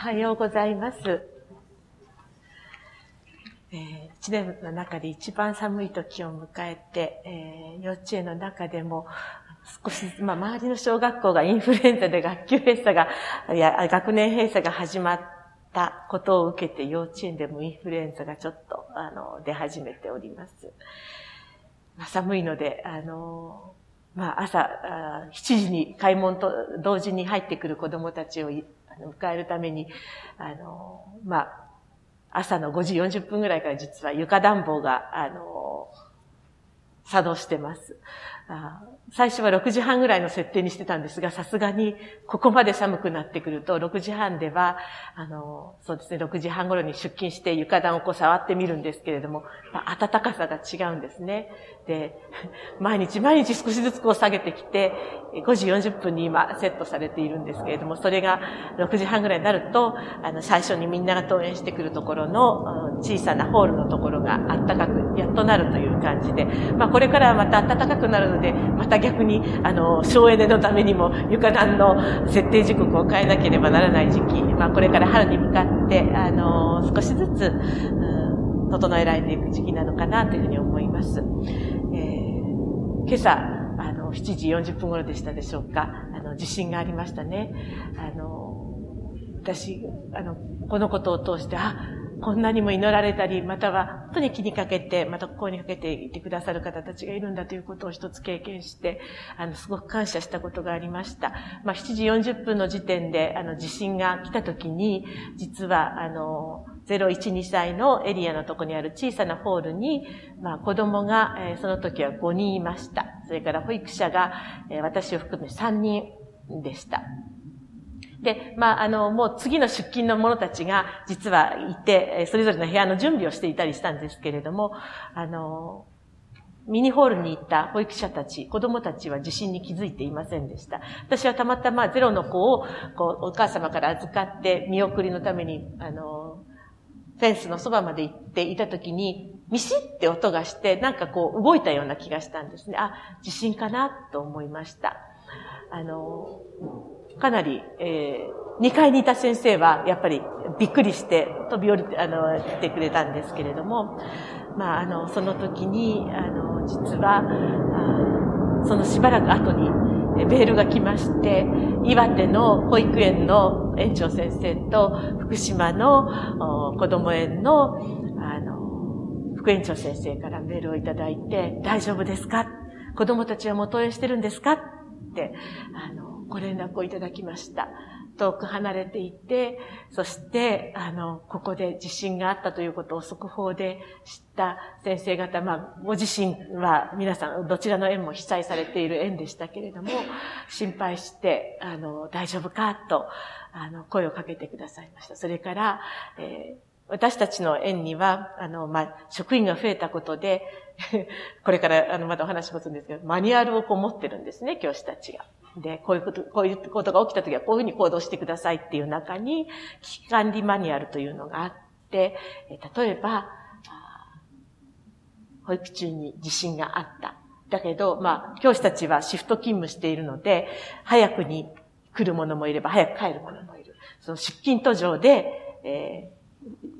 はようございます。えー、一年の中で一番寒い時を迎えて、えー、幼稚園の中でも少し、まあ、周りの小学校がインフルエンザで学級閉鎖が、いや、学年閉鎖が始まったことを受けて、幼稚園でもインフルエンザがちょっと、あの、出始めております。まあ、寒いので、あの、まあ、朝、7時に開門と同時に入ってくる子供たちを迎えるために、あの、まあ、朝の5時40分ぐらいから実は床暖房が、あの、作動してます。最初は6時半ぐらいの設定にしてたんですが、さすがにここまで寒くなってくると、6時半では、あの、そうですね、6時半頃に出勤して床暖をこう触ってみるんですけれども、暖かさが違うんですね。で、毎日毎日少しずつこう下げてきて、5時40分に今セットされているんですけれども、それが6時半ぐらいになると、あの、最初にみんなが登園してくるところの小さなホールのところが暖かく、やっとなるという感じで、まあこれからはまた暖かくなるので、また逆に、あの、省エネのためにも床暖の設定時刻を変えなければならない時期、まあこれから春に向かって、あの、少しずつ、整えられていく時期なのかなというふうに思います。えー、今朝、あの、7時40分頃でしたでしょうか。あの、地震がありましたね。あの、私、あの、このことを通して、あ、こんなにも祈られたり、または本当に気にかけて、また心にかけていてくださる方たちがいるんだということを一つ経験して、あの、すごく感謝したことがありました。まあ、7時40分の時点で、あの、地震が来た時に、実は、あの、012歳のエリアのとこにある小さなホールに、まあ、子供が、えー、その時は5人いました。それから保育者が、えー、私を含め3人でした。で、まあ、あの、もう次の出勤の者たちが実はいて、それぞれの部屋の準備をしていたりしたんですけれども、あの、ミニホールに行った保育者たち、子供たちは地震に気づいていませんでした。私はたまたまゼロの子を、こう、お母様から預かって見送りのために、あの、フェンスのそばまで行っていたときに、ミシって音がして、なんかこう動いたような気がしたんですね。あ、地震かなと思いました。あの、かなり、えー、2階にいた先生は、やっぱりびっくりして飛び降りて、あの、来てくれたんですけれども、まあ、あの、その時に、あの、実は、そのしばらく後に、メールが来まして、岩手の保育園の園長先生と、福島の子供園の、あの、副園長先生からメールをいただいて、大丈夫ですか？子供たちはもう登園してるんですか？って、あの、ご連絡をいただきました。遠く離れていて、そして、あの、ここで地震があったということを速報で知った先生方、まあ、ご自身は皆さん、どちらの園も被災されている園でしたけれども、心配して、あの、大丈夫か？と、あの、声をかけてくださいました。それから、えー私たちの園には、あの、まあ、職員が増えたことで、これから、あの、またお話しますんですけど、マニュアルをこう持ってるんですね、教師たちが。で、こういうこと、こういうことが起きたときはこういうふうに行動してくださいっていう中に、危機管理マニュアルというのがあって、例えば、保育中に地震があった。だけど、まあ、教師たちはシフト勤務しているので、早くに来る者もいれば、早く帰る者もいる。その出勤途上で、え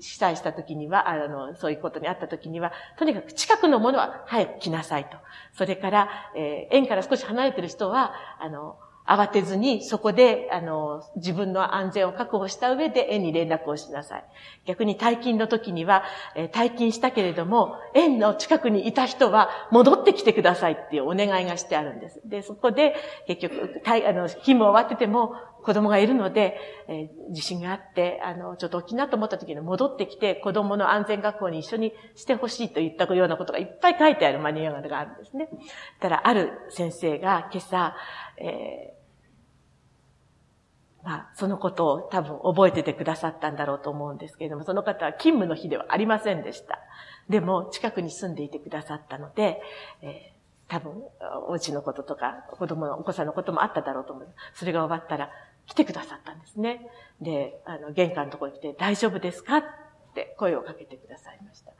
被災した時には、あの、そういうことにあった時には、とにかく近くのものは早く来なさいと。それから、えー、園から少し離れてる人は、あの、慌てずに、そこで、あの、自分の安全を確保した上で園に連絡をしなさい。逆に退勤の時には、えー、退勤したけれども、園の近くにいた人は戻ってきてくださいっていうお願いがしてあるんです。で、そこで、結局、あの、勤務終わってても、子供がいるので、えー、地震があって、あの、ちょっと大きいなと思った時に戻ってきて、子供の安全学校に一緒にしてほしいといったようなことがいっぱい書いてあるマニュアルがあるんですね。ただ、ある先生が今朝、えー、まあ、そのことを多分覚えててくださったんだろうと思うんですけれども、その方は勤務の日ではありませんでした。でも、近くに住んでいてくださったので、えー多分、お家のこととか、子供の、お子さんのこともあっただろうと思う。それが終わったら、来てくださったんですね。で、あの、玄関のところに来て、大丈夫ですか？って声をかけてくださいました。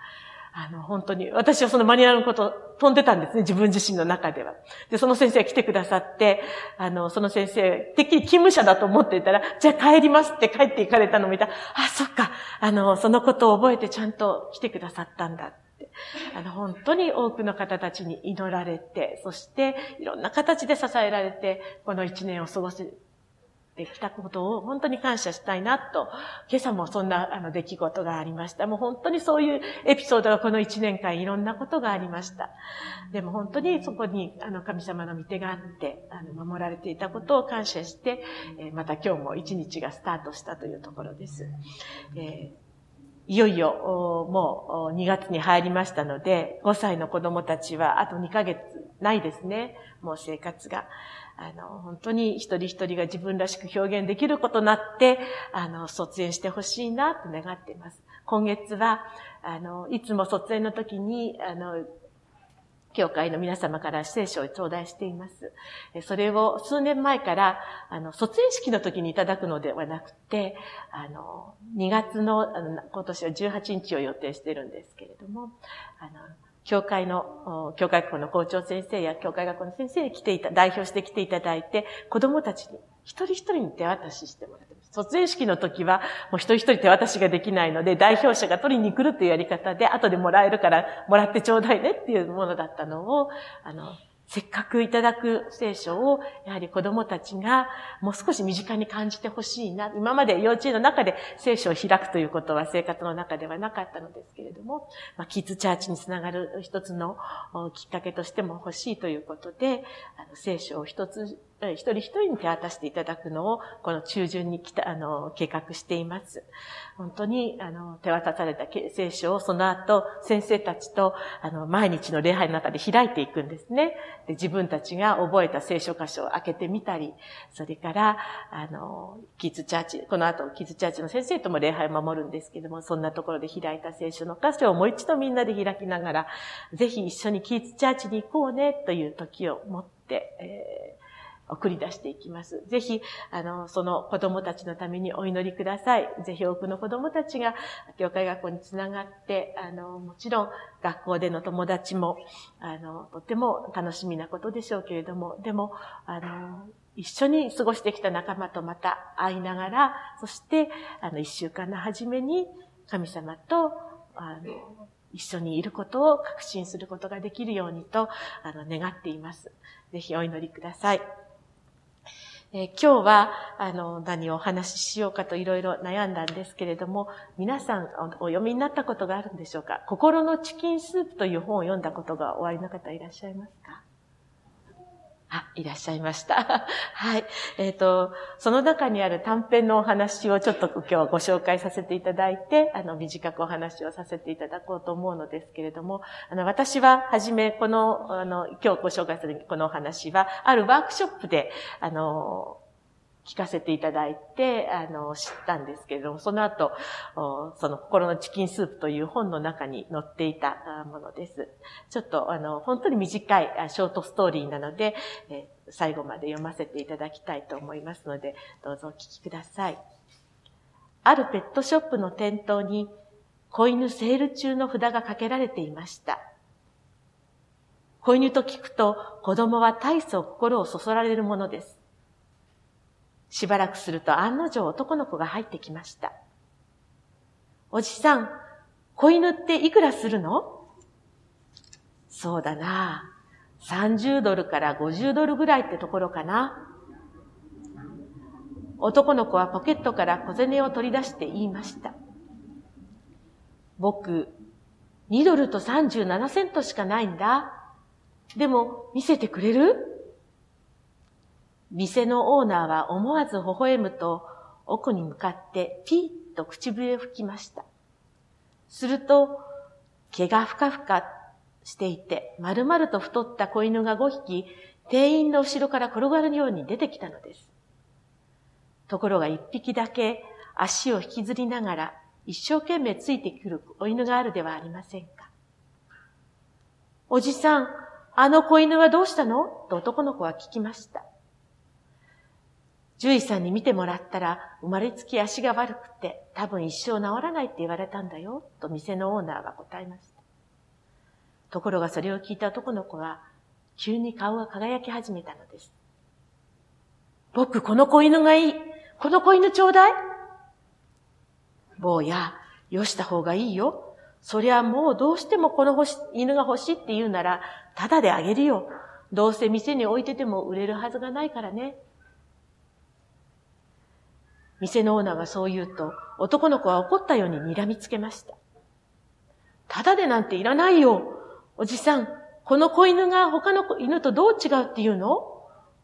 あの、本当に、私はそのマニュアルのこと飛んでたんですね、自分自身の中では。で、その先生が来てくださって、あの、その先生、てっきり勤務者だと思っていたら、じゃあ帰りますって帰って行かれたのを見たら、あ、そっか、あの、そのことを覚えてちゃんと来てくださったんだって。あの、本当に多くの方たちに祈られて、そしていろんな形で支えられて、この一年を過ごせてきたことを本当に感謝したいなと、今朝もそんなあの出来事がありました。もう本当にそういうエピソードがこの一年間いろんなことがありました。でも本当にそこにあの神様の御手があって、あの守られていたことを感謝して、えまた今日も一日がスタートしたというところです。えーいよいよ、もう2月に入りましたので、5歳の子供たちはあと2ヶ月ないですね。もう生活が。あの、本当に一人一人が自分らしく表現できることになって、あの、卒園してほしいなと願っています。今月は、あの、いつも卒園の時に、あの、教会の皆様から聖書を頂戴しています。それを数年前から、あの、卒園式の時にいただくのではなくて、あの、2月の、あの今年は18日を予定しているんですけれども、あの、教会の、教会学校の校長先生や教会学校の先生に来ていた、代表して来ていただいて、子供たちに一人一人に手渡ししてもらってます。卒園式の時は、もう一人一人手渡しができないので、代表者が取りに来るというやり方で、後でもらえるから、もらってちょうだいねっていうものだったのを、あの、せっかくいただく聖書を、やはり子供たちがもう少し身近に感じてほしいな。今まで幼稚園の中で聖書を開くということは生活の中ではなかったのですけれども、まあ、キッズチャーチにつながる一つのきっかけとしても欲しいということで、あの聖書を一つ一人一人に手渡していただくのを、この中旬に来た、あの、計画しています。本当に、あの、手渡された聖書をその後、先生たちと、あの、毎日の礼拝の中で開いていくんですね。で自分たちが覚えた聖書箇所を開けてみたり、それから、あの、キッズチャーチ、この後、キッズチャーチの先生とも礼拝を守るんですけども、そんなところで開いた聖書の箇所をもう一度みんなで開きながら、ぜひ一緒にキッズチャーチに行こうね、という時を持って、えー送り出していきます。ぜひ、あの、その子供たちのためにお祈りください。ぜひ多くの子供たちが、教会学校につながって、あの、もちろん、学校での友達も、あの、とても楽しみなことでしょうけれども、でも、あの、一緒に過ごしてきた仲間とまた会いながら、そして、あの、一週間の初めに、神様と、あの、一緒にいることを確信することができるようにと、あの、願っています。ぜひお祈りください。えー、今日は、あの、何をお話ししようかといろいろ悩んだんですけれども、皆さんお読みになったことがあるんでしょうか？心のチキンスープという本を読んだことがおありの方いらっしゃいますか？あ、いらっしゃいました。はい。えっ、ー、と、その中にある短編のお話をちょっと今日はご紹介させていただいて、あの、短くお話をさせていただこうと思うのですけれども、あの、私は、はじめ、この、あの、今日ご紹介するこのお話は、あるワークショップで、あの、聞かせていただいて、あの、知ったんですけれども、その後、その心のチキンスープという本の中に載っていたものです。ちょっと、あの、本当に短いショートストーリーなので、最後まで読ませていただきたいと思いますので、どうぞお聞きください。あるペットショップの店頭に、子犬セール中の札がかけられていました。子犬と聞くと、子供は大層心をそそられるものです。しばらくすると案の定男の子が入ってきました。おじさん、子犬っていくらするのそうだな。30ドルから50ドルぐらいってところかな。男の子はポケットから小銭を取り出して言いました。僕、2ドルと37セントしかないんだ。でも、見せてくれる？店のオーナーは思わず微笑むと、奥に向かってピーッと口笛を吹きました。すると、毛がふかふかしていて、丸々と太った子犬が5匹、店員の後ろから転がるように出てきたのです。ところが一匹だけ足を引きずりながら一生懸命ついてくる子犬があるではありませんか。おじさん、あの子犬はどうしたの？と男の子は聞きました。獣医さんに見てもらったら、生まれつき足が悪くて、多分一生治らないって言われたんだよ、と店のオーナーは答えました。ところがそれを聞いた男の子は、急に顔が輝き始めたのです。僕、この子犬がいい。この子犬ちょうだい。坊や、よした方がいいよ。そりゃもうどうしてもこの犬が欲しいって言うなら、ただであげるよ。どうせ店に置いてても売れるはずがないからね。店のオーナーがそう言うと、男の子は怒ったように睨みつけました。ただでなんていらないよ。おじさん、この子犬が他の犬とどう違うっていうの？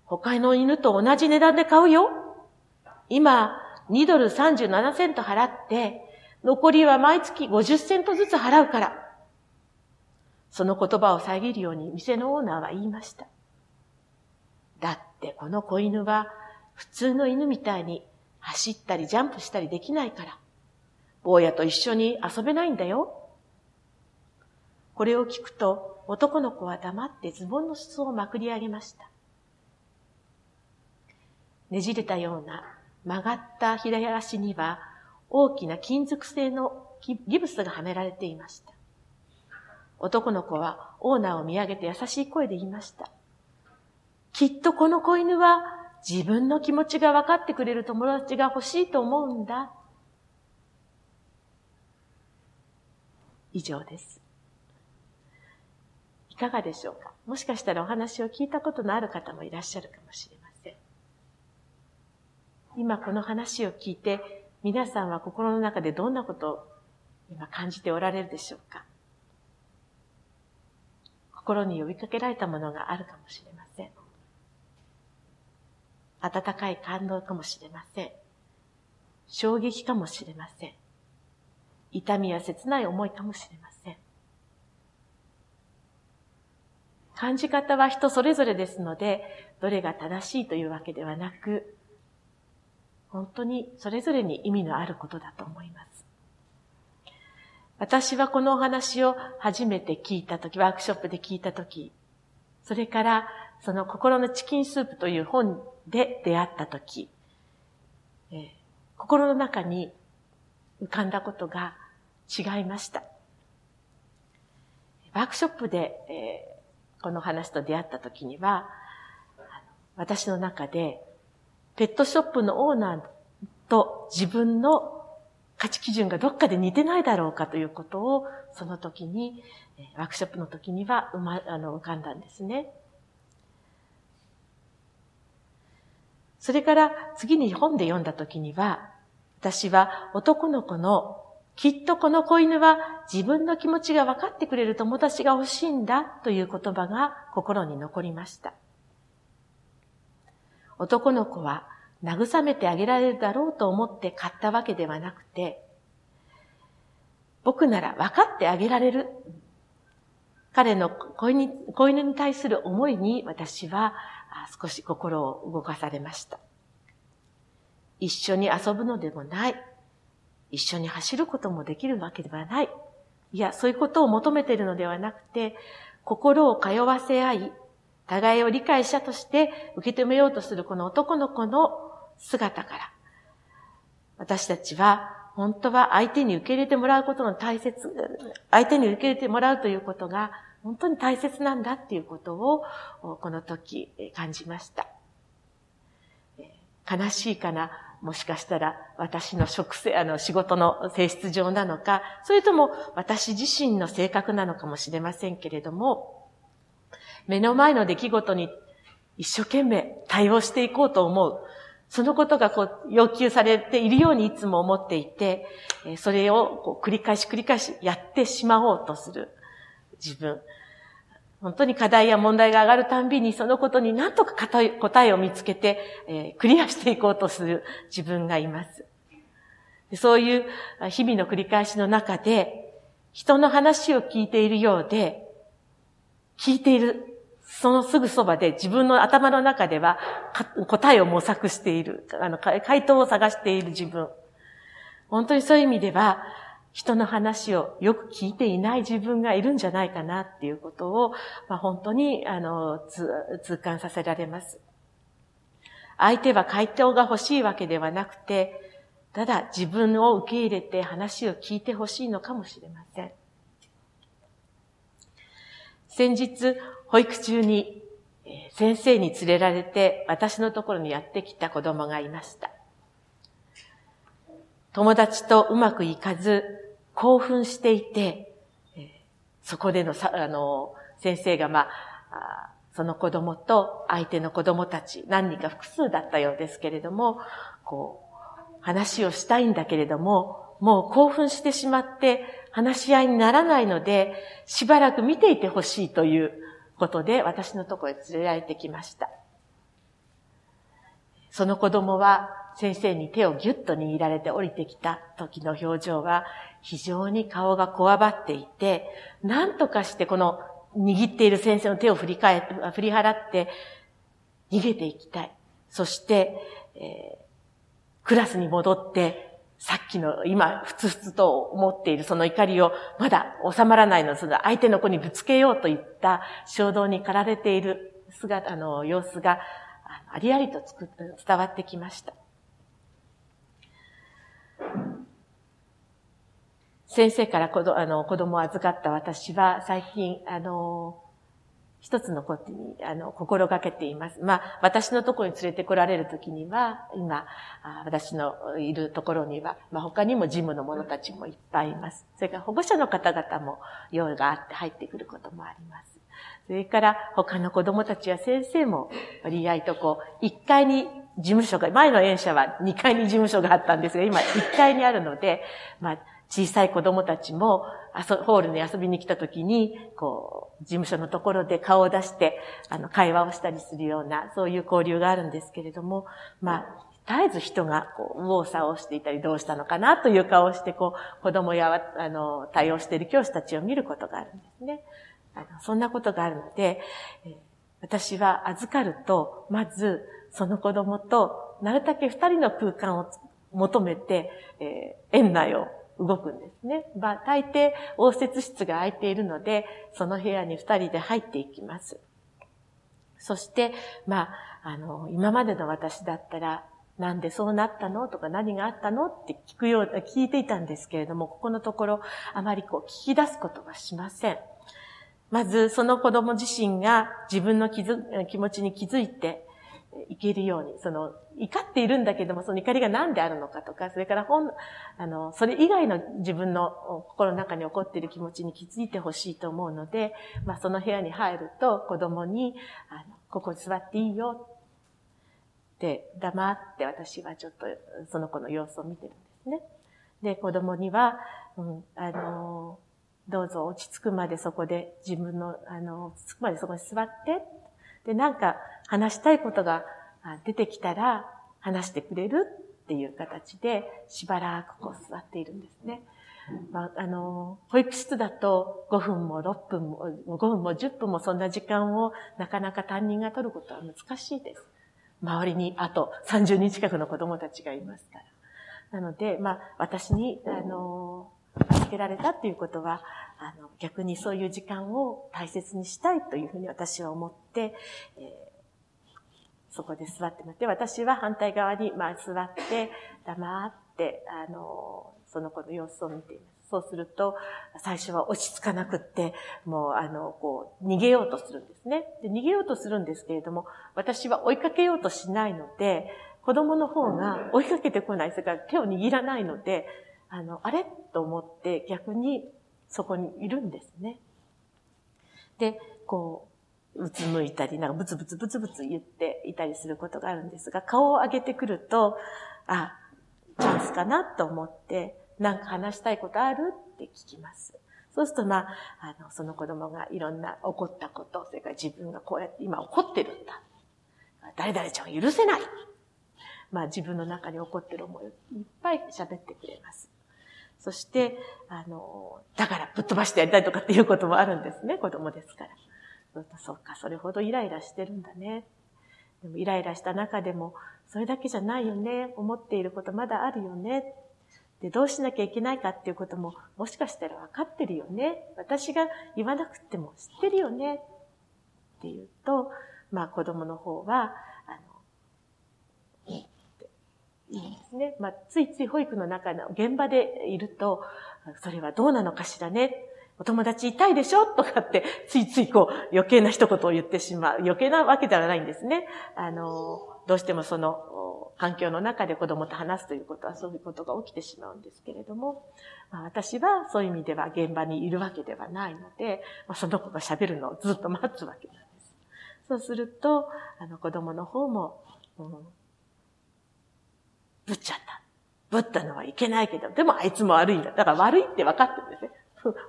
他の犬と同じ値段で買うよ。今、2ドル37セント払って、残りは毎月50セントずつ払うから。その言葉を遮るように店のオーナーは言いました。だってこの子犬は普通の犬みたいに走ったりジャンプしたりできないから、坊やと一緒に遊べないんだよ。これを聞くと男の子は黙ってズボンの裾をまくり上げました。ねじれたような曲がった左足には大きな金属製のギブスがはめられていました。男の子はオーナーを見上げて優しい声で言いました。きっとこの子犬は自分の気持ちが分かってくれる友達が欲しいと思うんだ。以上です。いかがでしょうか？もしかしたらお話を聞いたことのある方もいらっしゃるかもしれません。今この話を聞いて、皆さんは心の中でどんなことを今感じておられるでしょうか？心に呼びかけられたものがあるかもしれません。温かい感動かもしれません。衝撃かもしれません。痛みや切ない思いかもしれません。感じ方は人それぞれですので、どれが正しいというわけではなく、本当にそれぞれに意味のあることだと思います。私はこのお話を初めて聞いたとき、ワークショップで聞いたとき、それからその心のチキンスープという本で出会ったとき、えー、心の中に浮かんだことが違いました。ワークショップで、えー、この話と出会ったときには、私の中でペットショップのオーナーと自分の価値基準がどっかで似てないだろうかということを、その時に、ワークショップの時には、ま、あの、浮かんだんですね。それから次に本で読んだ時には、私は男の子のきっとこの子犬は自分の気持ちが分かってくれる友達が欲しいんだという言葉が心に残りました。男の子は慰めてあげられるだろうと思って買ったわけではなくて、僕なら分かってあげられる。彼の子犬子犬に対する思いに私は少し心を動かされました。一緒に遊ぶのでもない。一緒に走ることもできるわけではない。いや、そういうことを求めているのではなくて、心を通わせ合い、互いを理解者として受け止めようとするこの男の子の姿から、私たちは本当は相手に受け入れてもらうことの大切、相手に受け入れてもらうということが本当に大切なんだっていうことをこの時感じました。悲しいかな？もしかしたら私の職性、あの仕事の性質上なのか、それとも私自身の性格なのかもしれませんけれども、目の前の出来事に一生懸命対応していこうと思う。そのことがこう要求されているようにいつも思っていて、それをこう繰り返し繰り返しやってしまおうとする自分。本当に課題や問題が上がるたんびにそのことに何とか答えを見つけて、えクリアしていこうとする自分がいます。そういう日々の繰り返しの中で、人の話を聞いているようで、聞いている。そのすぐそばで自分の頭の中では答えを模索している。あの、回答を探している自分。本当にそういう意味では、人の話をよく聞いていない自分がいるんじゃないかなっていうことを、まあ、本当に、あの、痛感させられます。相手は回答が欲しいわけではなくて、ただ自分を受け入れて話を聞いてほしいのかもしれません。先日、保育中に先生に連れられて私のところにやってきた子供がいました。友達とうまくいかず、興奮していて、そこでのさ、あの、先生がまあ、その子供と相手の子供たち、何人か複数だったようですけれども、こう、話をしたいんだけれども、もう興奮してしまって話し合いにならないので、しばらく見ていてほしいということで私のところへ連れられてきました。その子供は先生に手をぎゅっと握られて降りてきた時の表情は非常に顔がこわばっていて、何とかしてこの握っている先生の手を振り返っ、振り払って逃げていきたい。そして、えー、クラスに戻ってさっきの今、ふつふつと思っているその怒りをまだ収まらないの、その相手の子にぶつけようといった衝動に駆られている姿の様子がありありと伝わってきました。先生から子どあの子供を預かった私は最近、あの、一つのことに、あの、心がけています。まあ、私のところに連れてこられるときには、今、私のいるところには、まあ、他にも事務の者たちもいっぱいいます。それから保護者の方々も用意があって入ってくることもあります。それから他の子供たちや先生も割合とこう、1階に事務所が、前の園舎は2階に事務所があったんですが、今1階にあるので、まあ、小さい子供たちも、ホールに遊びに来た時に、こう、事務所のところで顔を出して、あの、会話をしたりするような、そういう交流があるんですけれども、まあ、絶えず人が、こう、右往左往していたり、どうしたのかなという顔をして、こう、子供や、あの、対応している教師たちを見ることがあるんですね。あの、そんなことがあるので、私は預かると、まず、その子供と、なるだけ二人の空間を求めて、えー、園内を動くんですね。まあ、大抵応接室が空いているので、その部屋に二人で入っていきます。そして、まあ、あの、今までの私だったら、なんでそうなったの？とか何があったの？って聞くよう、聞いていたんですけれども、ここのところ、あまりこう聞き出すことはしません。まず、その子供自身が自分の気持ちに気づいていけるように、その、怒っているんだけども、その怒りが何であるのかとか、それから本、あの、それ以外の自分の心の中に起こっている気持ちに気づいてほしいと思うので、まあ、その部屋に入ると子供に、あの、ここに座っていいよって黙って私はちょっとその子の様子を見てるんですね。で、子供には、うん、あの、どうぞ落ち着くまでそこで自分の、あの、落ち着くまでそこに座って、で、なんか話したいことが出てきたら話してくれるっていう形でしばらくこう座っているんですね。まあ、あの、保育室だと5分も6分も、5分も10分もそんな時間をなかなか担任が取ることは難しいです。周りにあと30人近くの子供たちがいますから。なので、まあ、私に、あの、助けられたっていうことは、あの、逆にそういう時間を大切にしたいというふうに私は思って、えーそこで座ってまって、私は反対側に、まあ、座って、黙って、あの、その子の様子を見ています。そうすると、最初は落ち着かなくって、もう、あの、こう、逃げようとするんですね。で、逃げようとするんですけれども、私は追いかけようとしないので、子供の方が追いかけてこない、それから手を握らないので、あの、あれ？と思って逆にそこにいるんですね。で、こう、うつむいたり、なんかブツブツブツブツ言っていたりすることがあるんですが、顔を上げてくると、あ、チャンスかなと思って、なんか話したいことあるって聞きます。そうすると、まあ、あの、その子供がいろんな起こったこと、それから自分がこうやって今怒ってるんだ。誰々ちゃんを許せない。まあ自分の中に起こってる思いをいっぱい喋ってくれます。そして、あの、だからぶっ飛ばしてやりたいとかっていうこともあるんですね、子供ですから。そうか、それほどイライラしてるんだね。でもイライラした中でも、それだけじゃないよね。思っていることまだあるよね。で、どうしなきゃいけないかっていうことも、もしかしたら分かってるよね。私が言わなくても知ってるよね。っていうと、まあ子供の方は、あの、いいですね。まあ、ついつい保育の中の現場でいると、それはどうなのかしらね。お友達いたいでしょ？とかって、ついついこう、余計な一言を言ってしまう。余計なわけではないんですね。あの、どうしてもその、環境の中で子供と話すということはそういうことが起きてしまうんですけれども、まあ、私はそういう意味では現場にいるわけではないので、まあ、その子が喋るのをずっと待つわけなんです。そうすると、あの子供の方も、うん、ぶっちゃった。ぶったのはいけないけど、でもあいつも悪いんだ。だから悪いって分かってるんですね。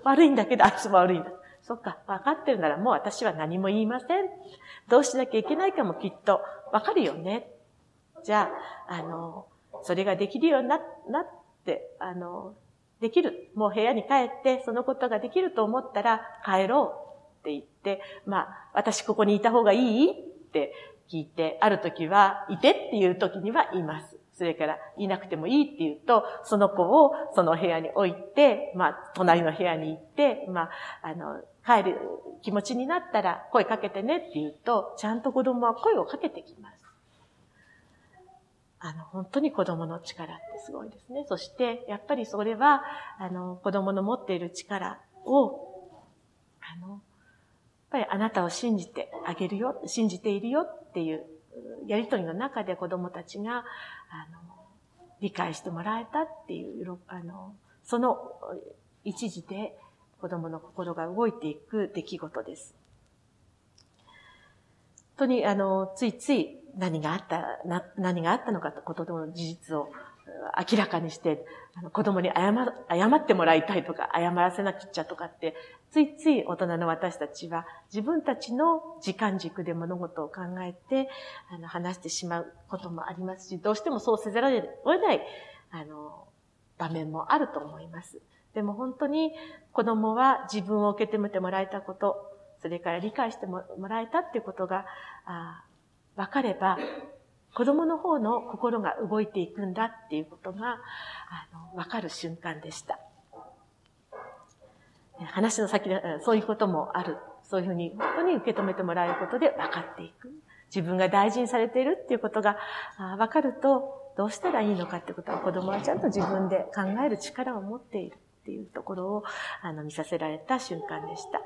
悪いんだけど、あいつも悪いんだ。そっか、分かってるならもう私は何も言いません。どうしなきゃいけないかもきっと分かるよね。じゃあ、あの、それができるようにな、なって、あの、できる。もう部屋に帰ってそのことができると思ったら帰ろうって言って、まあ、私ここにいた方がいいって聞いて、ある時はいてっていう時にはいます。それから、いなくてもいいって言うと、その子をその部屋に置いて、まあ、隣の部屋に行って、まあ、あの、帰る気持ちになったら声かけてねって言うと、ちゃんと子供は声をかけてきます。あの、本当に子供の力ってすごいですね。そして、やっぱりそれは、あの、子供の持っている力を、あの、やっぱりあなたを信じてあげるよ、信じているよっていうやりとりの中で子供たちが、あの、理解してもらえたっていう、あの、その一時で子供の心が動いていく出来事です。本当に、あの、ついつい何があった、な何があったのかとことの事実を明らかにして、あの子供に謝謝ってもらいたいとか、謝らせなくちゃとかって、ついつい大人の私たちは自分たちの時間軸で物事を考えて、あの、話してしまうこともありますし、どうしてもそうせざるを得ない、あの、場面もあると思います。でも本当に子供は自分を受け止めてもらえたこと、それから理解してもらえたっていうことが、あ分かれば、子供の方の心が動いていくんだっていうことが、あの、わかる瞬間でした。話の先で、そういうこともある。そういうふうに、本当に受け止めてもらえることで分かっていく。自分が大事にされているっていうことが分かると、どうしたらいいのかっていうことは子供はちゃんと自分で考える力を持っているっていうところをあの見させられた瞬間でした。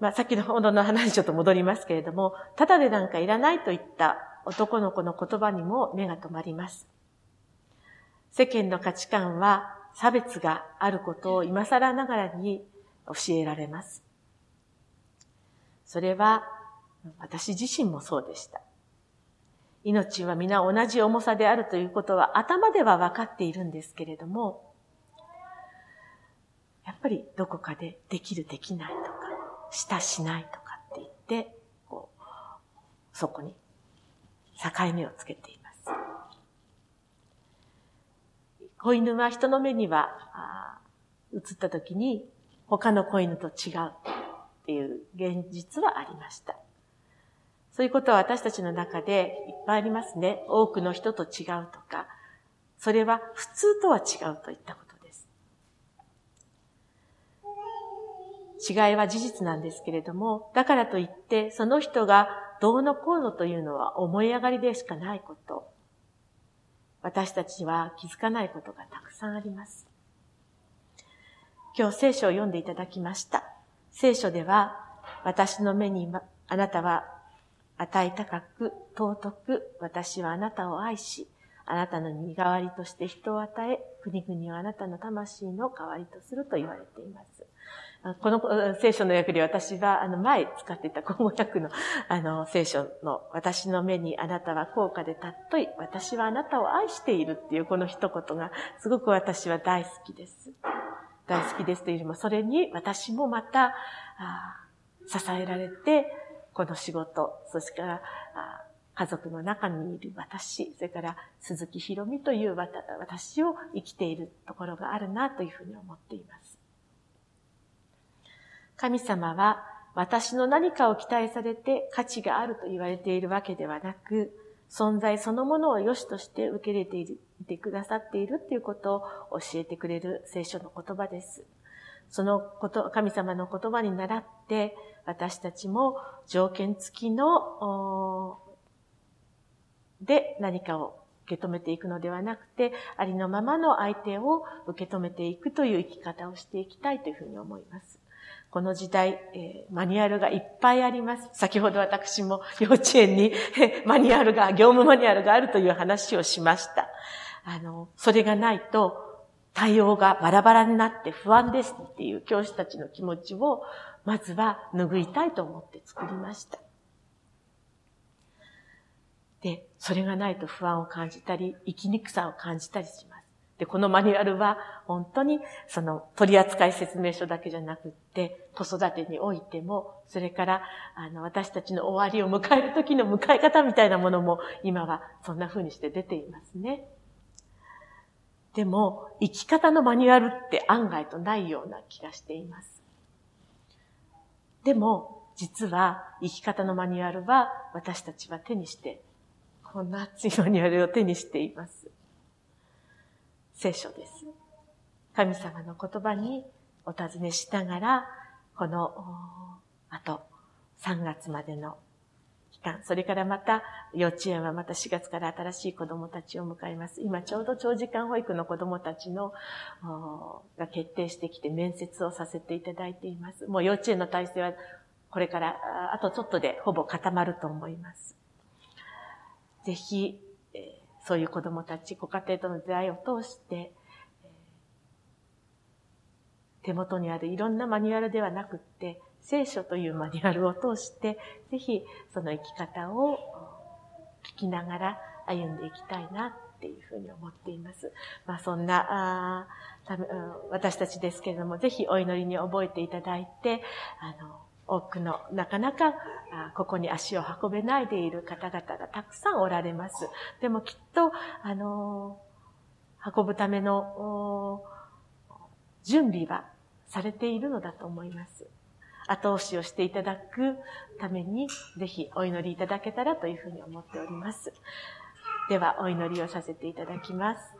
まあ、さっきのほどの話にちょっと戻りますけれども、ただでなんかいらないといった男の子の言葉にも目が止まります。世間の価値観は差別があることを今更ながらに教えられます。それは私自身もそうでした。命は皆同じ重さであるということは頭では分かっているんですけれども、やっぱりどこかでできるできないとか、したしないとかって言って、こう、そこに境目をつけています。子犬は人の目には映った時に他の子犬と違うっていう現実はありました。そういうことは私たちの中でいっぱいありますね。多くの人と違うとか、それは普通とは違うといったことです。違いは事実なんですけれども、だからといってその人がどうのこうのというのは思い上がりでしかないこと。私たちは気づかないことがたくさんあります。今日聖書を読んでいただきました。聖書では、私の目にあなたは値高く尊く私はあなたを愛し、あなたの身代わりとして人を与え、国々をあなたの魂の代わりとすると言われています。この聖書の訳で私は、あの、前使っていた口語訳の、あの、聖書の、私の目にあなたは高価で尊い、私はあなたを愛しているっていうこの一言が、すごく私は大好きです。大好きですというよりも、それに私もまた、支えられて、この仕事、そしてから、家族の中にいる私、それから鈴木ひろみという私を生きているところがあるなというふうに思っています。神様は私の何かを期待されて価値があると言われているわけではなく、存在そのものを良しとして受け入れていてくださっているということを教えてくれる聖書の言葉です。そのこと、神様の言葉に倣って、私たちも条件付きの、で何かを受け止めていくのではなくて、ありのままの相手を受け止めていくという生き方をしていきたいというふうに思います。この時代、えー、マニュアルがいっぱいあります。先ほど私も幼稚園にマニュアルが、業務マニュアルがあるという話をしました。あの、それがないと対応がバラバラになって不安ですっていう教師たちの気持ちをまずは拭いたいと思って作りました。で、それがないと不安を感じたり、生きにくさを感じたりします。で、このマニュアルは本当にその取扱説明書だけじゃなくって、子育てにおいても、それからあの私たちの終わりを迎える時の迎え方みたいなものも今はそんな風にして出ていますね。でも、生き方のマニュアルって案外とないような気がしています。でも、実は生き方のマニュアルは私たちは手にして、こんな熱いマニュアルを手にしています。聖書です。神様の言葉にお尋ねしながら、この、あと3月までの期間、それからまた幼稚園はまた4月から新しい子供たちを迎えます。今ちょうど長時間保育の子供たちの、が決定してきて面接をさせていただいています。もう幼稚園の体制はこれからあとちょっとでほぼ固まると思います。ぜひ、そういう子供たち、ご家庭との出会いを通して、手元にあるいろんなマニュアルではなくって、聖書というマニュアルを通して、ぜひその生き方を聞きながら歩んでいきたいなっていうふうに思っています。まあそんな、あ私たちですけれども、ぜひお祈りに覚えていただいて、あの、多くの、なかなか、ここに足を運べないでいる方々がたくさんおられます。でもきっと、あの、運ぶための準備はされているのだと思います。後押しをしていただくために、ぜひお祈りいただけたらというふうに思っております。では、お祈りをさせていただきます。